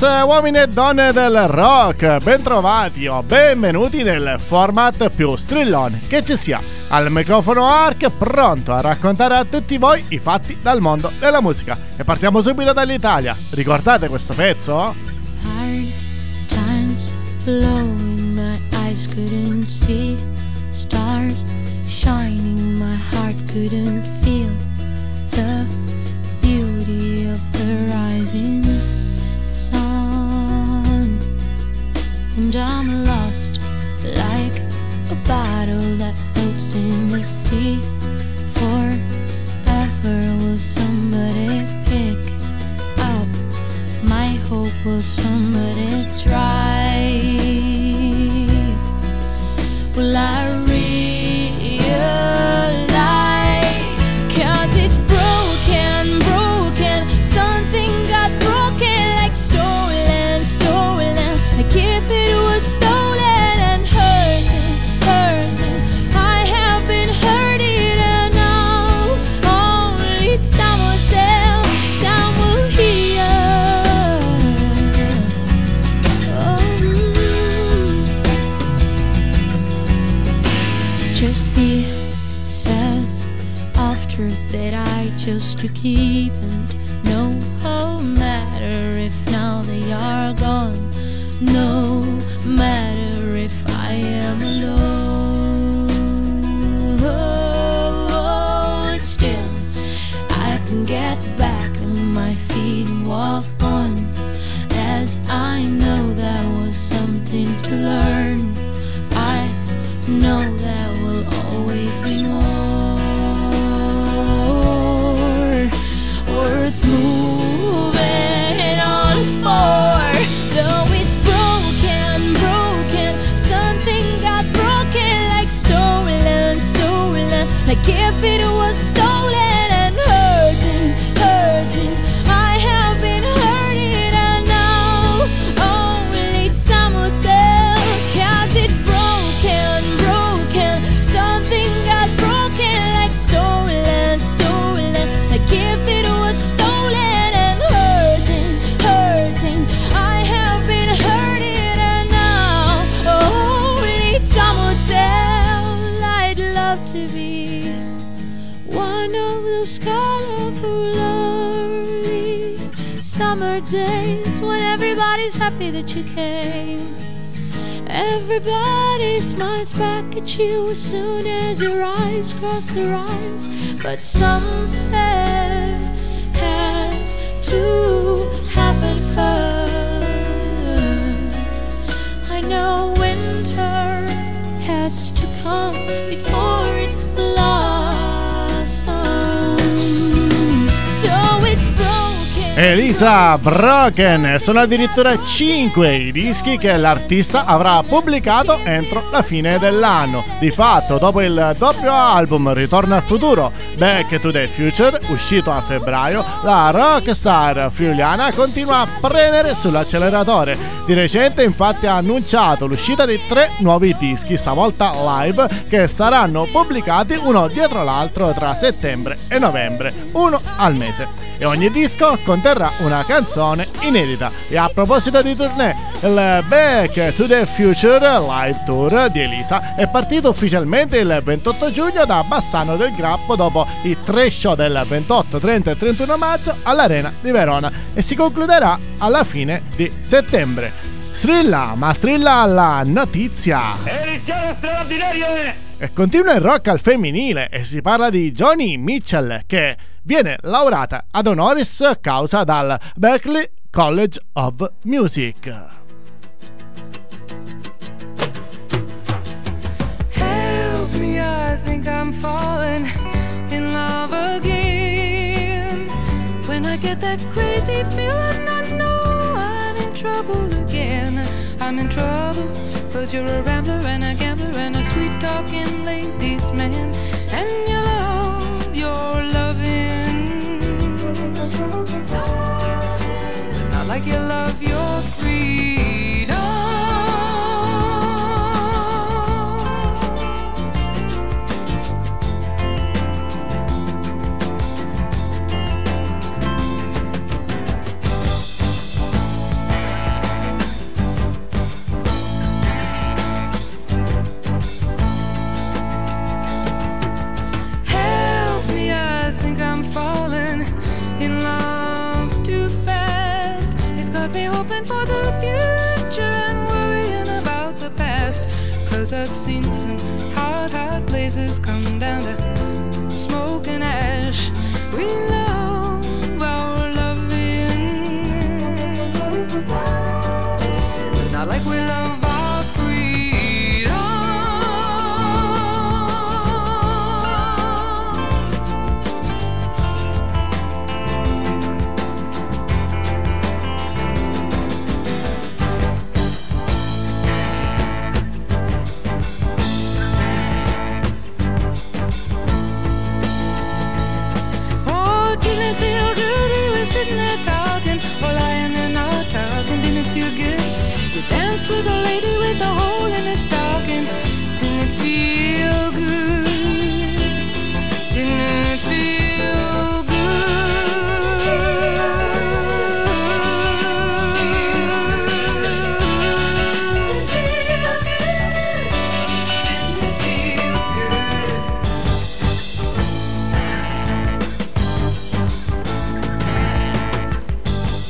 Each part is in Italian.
Rockers, uomini e donne del rock, bentrovati o benvenuti nel format più strillone che ci sia. Al microfono Ark, pronto a raccontare a tutti voi i fatti dal mondo della musica. E partiamo subito dall'Italia. Ricordate questo pezzo? Hard times flowing, my eyes couldn't see stars shining, my heart couldn't feel the sea. Forever will somebody pick up my hope? Will somebody try? To keep and if it was stolen days when everybody's happy that you came. Everybody smiles back at you as soon as your eyes cross their eyes. But something has Elisa Broken. Sono addirittura 5 i dischi che l'artista avrà pubblicato entro la fine dell'anno. Di fatto, dopo il doppio album Ritorno al futuro, Back to the Future, uscito a febbraio, la rockstar friuliana continua a premere sull'acceleratore. Di recente infatti ha annunciato l'uscita di tre nuovi dischi, stavolta live, che saranno pubblicati uno dietro l'altro tra settembre e novembre, uno al mese e ogni disco conterrà una canzone inedita. E a proposito di tournée, il Back to the Future Live Tour di Elisa è partito ufficialmente il 28 giugno da Bassano del Grappo dopo i tre show del 28, 30 e 31 maggio all'Arena di Verona e si concluderà alla fine di settembre. Strilla, ma strilla la notizia! Edizione straordinaria! E continua il rock al femminile e si parla di Johnny Mitchell che viene laureata ad honoris causa dal Berklee College of Music. Get that crazy feeling, I know I'm in trouble again. I'm in trouble, cause you're a rambler and a gambler and a sweet talking ladies man.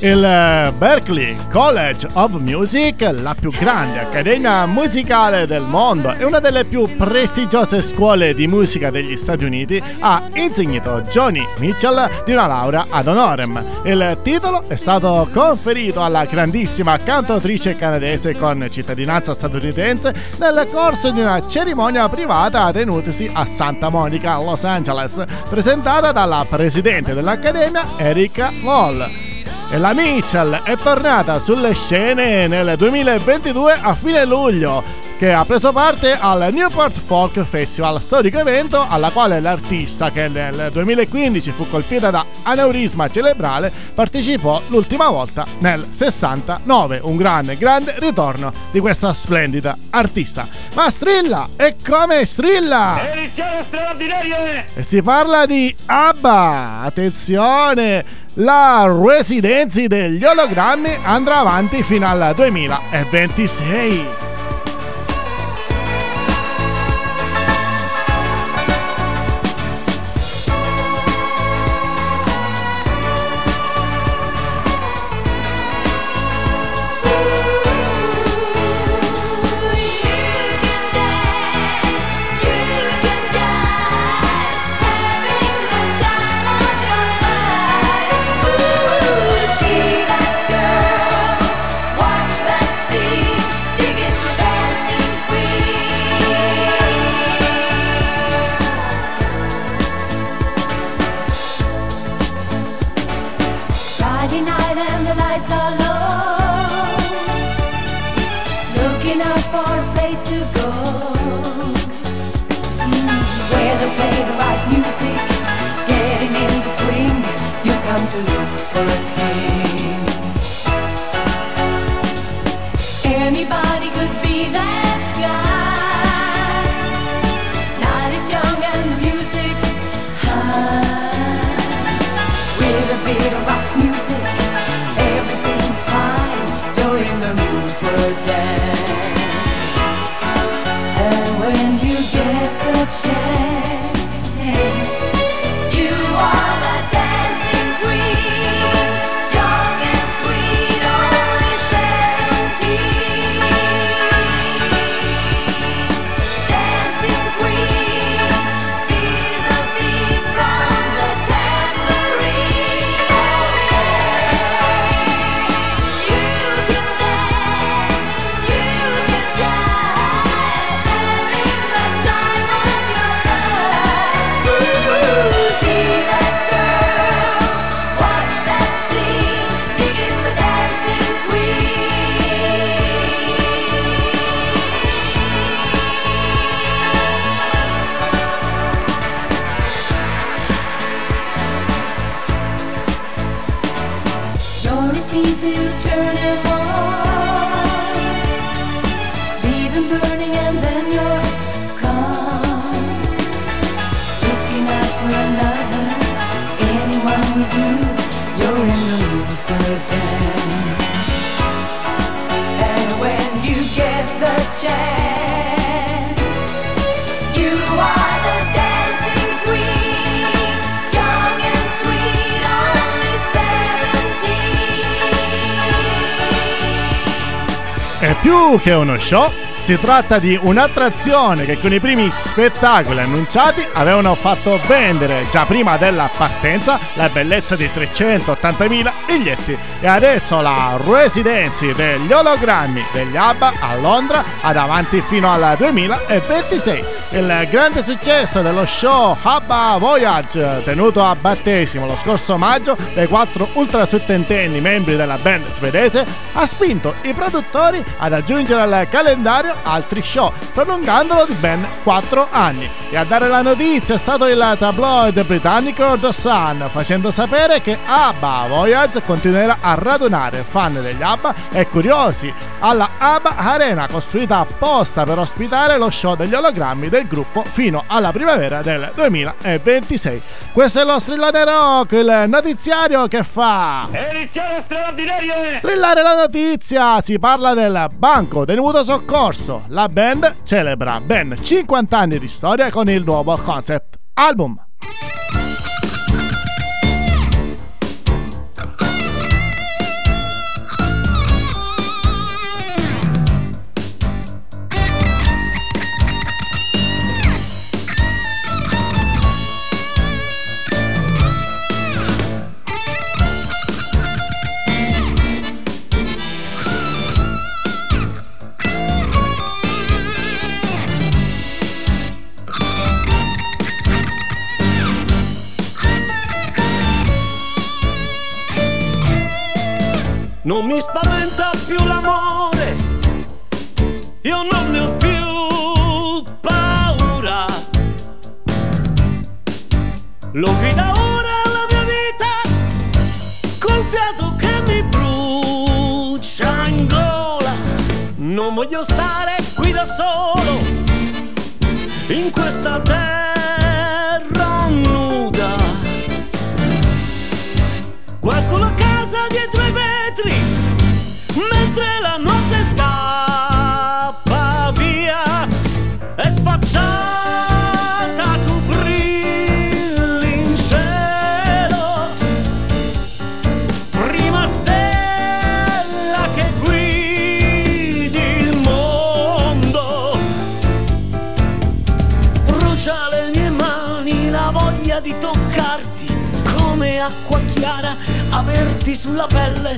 Il eh, Berklee College of Music, la più grande accademia musicale del mondo e una delle più prestigiose scuole di musica degli Stati Uniti, ha insignito Johnny Mitchell di una laurea ad honorem. Il titolo è stato conferito alla grandissima cantautrice canadese con cittadinanza statunitense nel corso di una cerimonia privata tenutasi a Santa Monica, Los Angeles, presentata dalla presidente dell'Accademia Erika e la Mitchell è tornata sulle scene nel 2022 a fine luglio che ha preso parte al Newport Folk Festival, storico evento alla quale l'artista, che nel 2015 fu colpita da aneurisma cerebrale, partecipò l'ultima volta nel 69. Un grande, grande ritorno di questa splendida artista. Ma strilla! E come strilla? E si parla di ABBA! Attenzione! La residenza degli ologrammi andrà avanti fino al 2026. Più che uno show, Si tratta di un'attrazione che con i primi spettacoli annunciati avevano fatto vendere già prima della partenza la bellezza di 380.000 biglietti e adesso la residency degli ologrammi degli ABBA a Londra ad avanti fino al 2026. Il grande successo dello show ABBA Voyage tenuto a battesimo lo scorso maggio dai quattro ultra settentenni membri della band svedese ha spinto i produttori ad aggiungere al calendario altri show, prolungandolo di ben 4 anni. E a dare la notizia è stato il tabloid britannico The Sun, facendo sapere che ABBA Voyage continuerà a radunare fan degli ABBA e curiosi alla ABBA Arena, costruita apposta per ospitare lo show degli ologrammi del gruppo fino alla primavera del 2026. Questo è lo strillone rock, il notiziario che fa. Edizione straordinaria! Strillare la notizia! Si parla del Banco del Mutuo Soccorso. La band celebra ben 50 anni di storia con il nuovo concept album. Voglio stare qui da solo, in questa terra nuda. Guardo sulla pelle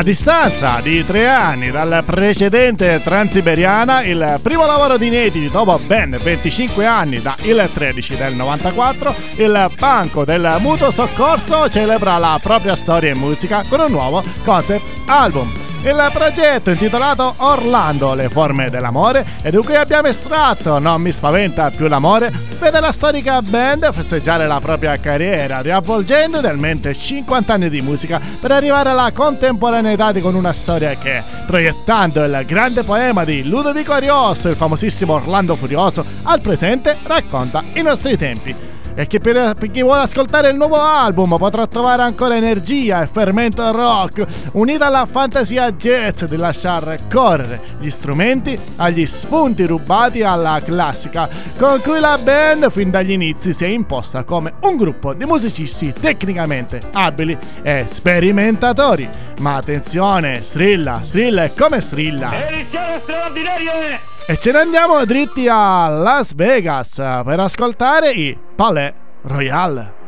A distanza di tre anni dal precedente Transiberiana, il primo lavoro di inediti dopo ben 25 anni da il 13 del 94, il Banco del Mutuo Soccorso celebra la propria storia in musica con un nuovo concept album. Il progetto intitolato Orlando, le forme dell'amore, e di cui abbiamo estratto Non mi spaventa più l'amore, vede la storica band festeggiare la propria carriera, riavvolgendo idealmente 50 anni di musica per arrivare alla contemporaneità con una storia che, proiettando il grande poema di Ludovico Ariosto, il famosissimo Orlando Furioso, al presente racconta i nostri tempi. E che per, per chi vuole ascoltare il nuovo album potrà trovare ancora energia e fermento rock, unita alla fantasia jazz di lasciar correre gli strumenti agli spunti rubati alla classica, con cui la band fin dagli inizi si è imposta come un gruppo di musicisti tecnicamente abili e sperimentatori. Ma attenzione, strilla, strilla e come strilla! Edizione straordinaria! E ce ne andiamo dritti a Las Vegas per ascoltare i Palais Royale.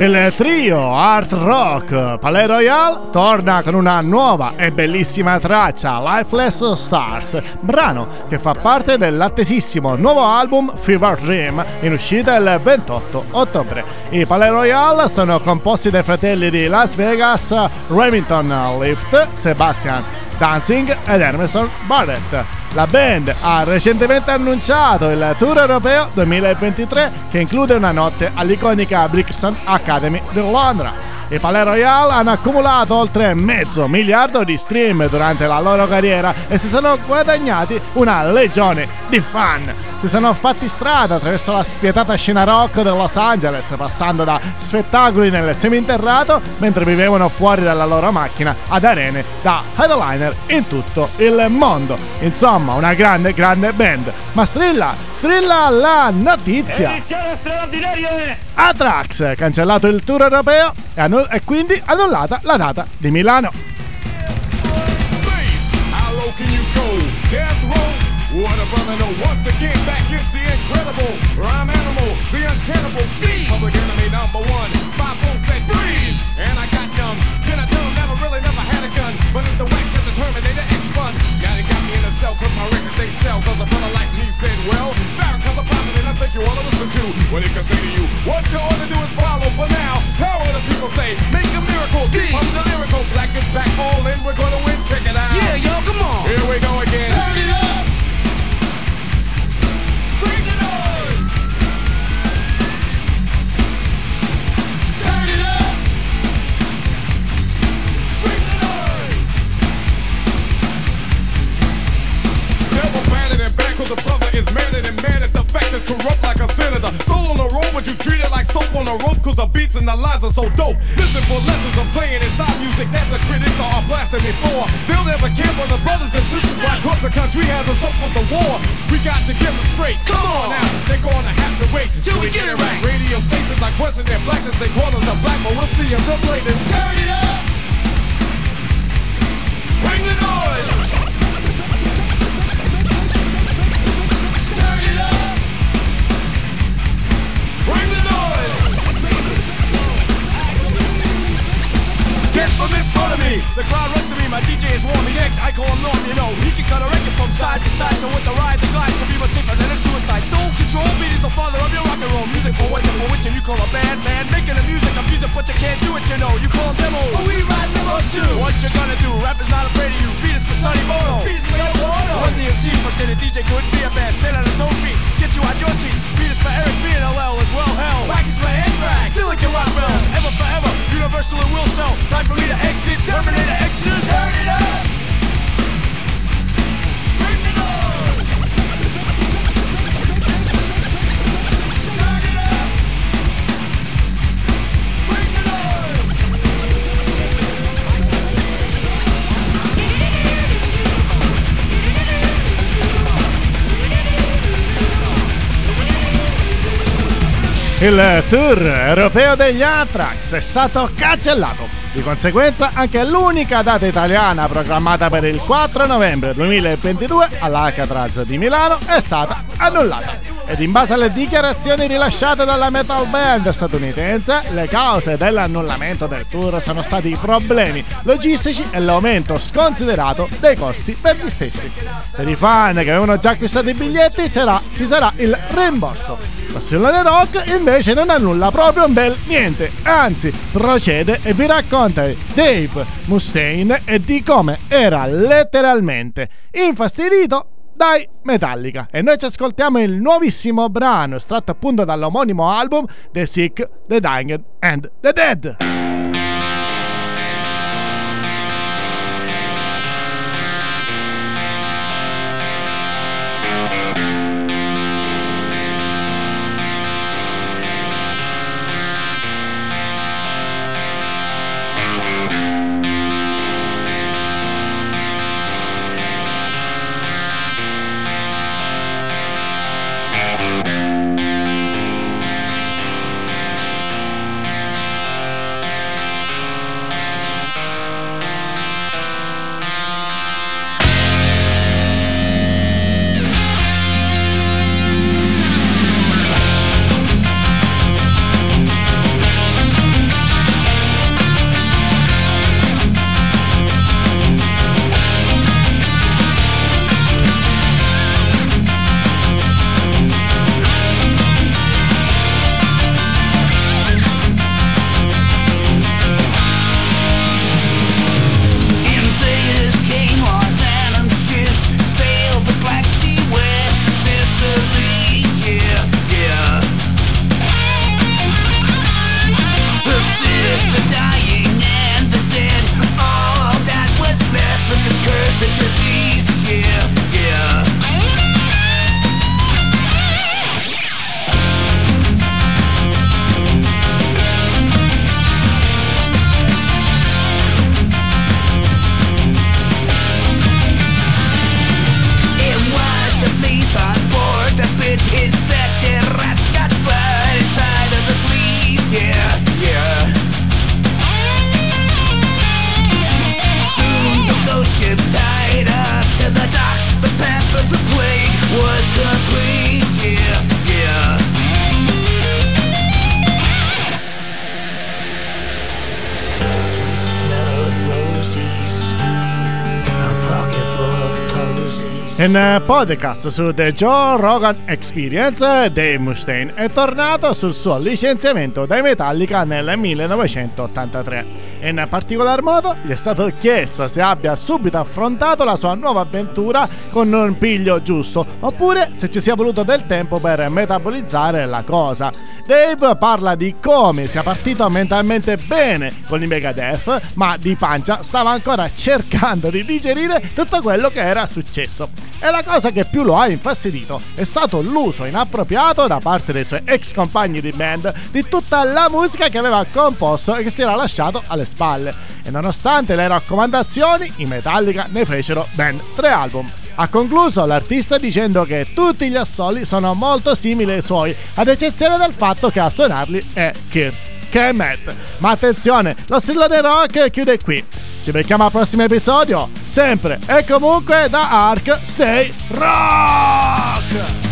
Il trio Art Rock Palais Royale torna con una nuova e bellissima traccia, Lifeless Stars, brano che fa parte dell'attesissimo nuovo album Fever Dream in uscita il 28 ottobre. I Palais Royale sono composti dai fratelli di Las Vegas, Remington Lift, Sebastian Dancing ed Emerson Barrett. La band ha recentemente annunciato il tour europeo 2023 che include una notte all'iconica Brixton Academy di Londra. I Palais Royale hanno accumulato oltre mezzo miliardo di stream durante la loro carriera e si sono guadagnati una legione di fan. Si sono fatti strada attraverso la spietata scena rock di Los Angeles, passando da spettacoli nel seminterrato mentre vivevano fuori dalla loro macchina ad arene da headliner in tutto il mondo. Insomma, una grande, grande band. Ma strilla, strilla la notizia! Atrax, cancellato il tour europeo e, annu- e quindi annullata la data di Milano. What a brother, no, once again, back is the incredible. Rhyme animal, the uncannibal. D. Public enemy number one, five folks said freeze, and I got what he can say to you. What you ought to do is follow for now. How will the people say, make a miracle, D. Pump the lyrical, black is back, all in, we're gonna win, check it out. Yeah, y'all, come on. Here we go again. Like soap on a rope. Cause the beats and the lines are so dope. Listen for lessons I'm saying inside music that the critics are blasting me for. They'll never care for the brothers and sisters. Why? Cause the country has us up for the war. We got to get them straight. Come on now, they're gonna have to wait till we get it right. Radio stations I question their blackness. They call us a black, but we'll see if they'll play this. Turn it up! Bring the noise! Get from in front of me. The crowd runs to me my DJ is warm, he's I call him Norm, you know. He can cut a record from side to side, so with the ride, the glide, so be much safer than a suicide. Soul control, beat is the father of your rock and roll. Music for what for which, and you call a band, man. Making the music, I'm music, but you can't do it, you know. You call demos. But we ride demos too. What you gonna do? Rap is not afraid of you. Beat is for Sonny Bono. Beat is for Yoko Ono. Run the MC for say DJ couldn't be a band. Stand on its own feet. Get you out your seat. Beat is for Eric B and LL as well. Hell. Wax Il tour europeo degli Anthrax è stato cancellato. Di conseguenza, anche l'unica data italiana programmata per il 4 novembre 2022 all'Alcatraz di Milano è stata annullata. Ed in base alle dichiarazioni rilasciate dalla metal band statunitense, le cause dell'annullamento del tour sono stati problemi logistici e l'aumento sconsiderato dei costi per gli stessi. Per i fan che avevano già acquistato i biglietti ci sarà il rimborso. Passione Rock invece non annulla proprio un bel niente, anzi procede e vi racconta di Dave Mustaine e di come era letteralmente infastidito dai Metallica. E noi ci ascoltiamo il nuovissimo brano estratto appunto dall'omonimo album The Sick, The Dying and The Dead. In eh, podcast su The Joe Rogan Experience, Dave Mustaine è tornato sul suo licenziamento dai Metallica nel 1983. In particolar modo gli è stato chiesto se abbia subito affrontato la sua nuova avventura con un piglio giusto, oppure se ci sia voluto del tempo per metabolizzare la cosa. Dave parla di come sia partito mentalmente bene con i Megadeth, ma di pancia stava ancora cercando di digerire tutto quello che era successo. E la cosa che più lo ha infastidito è stato l'uso inappropriato da parte dei suoi ex compagni di band di tutta la musica che aveva composto e che si era lasciato alle spalle. E nonostante le raccomandazioni, i Metallica ne fecero ben tre album. Ha concluso l'artista dicendo che tutti gli assoli sono molto simili ai suoi, ad eccezione del fatto che a suonarli è Kirk che è Matt. Ma attenzione, lo Sillone Rock chiude qui. Ci becchiamo al prossimo episodio, sempre e comunque da Ark 6 Rock!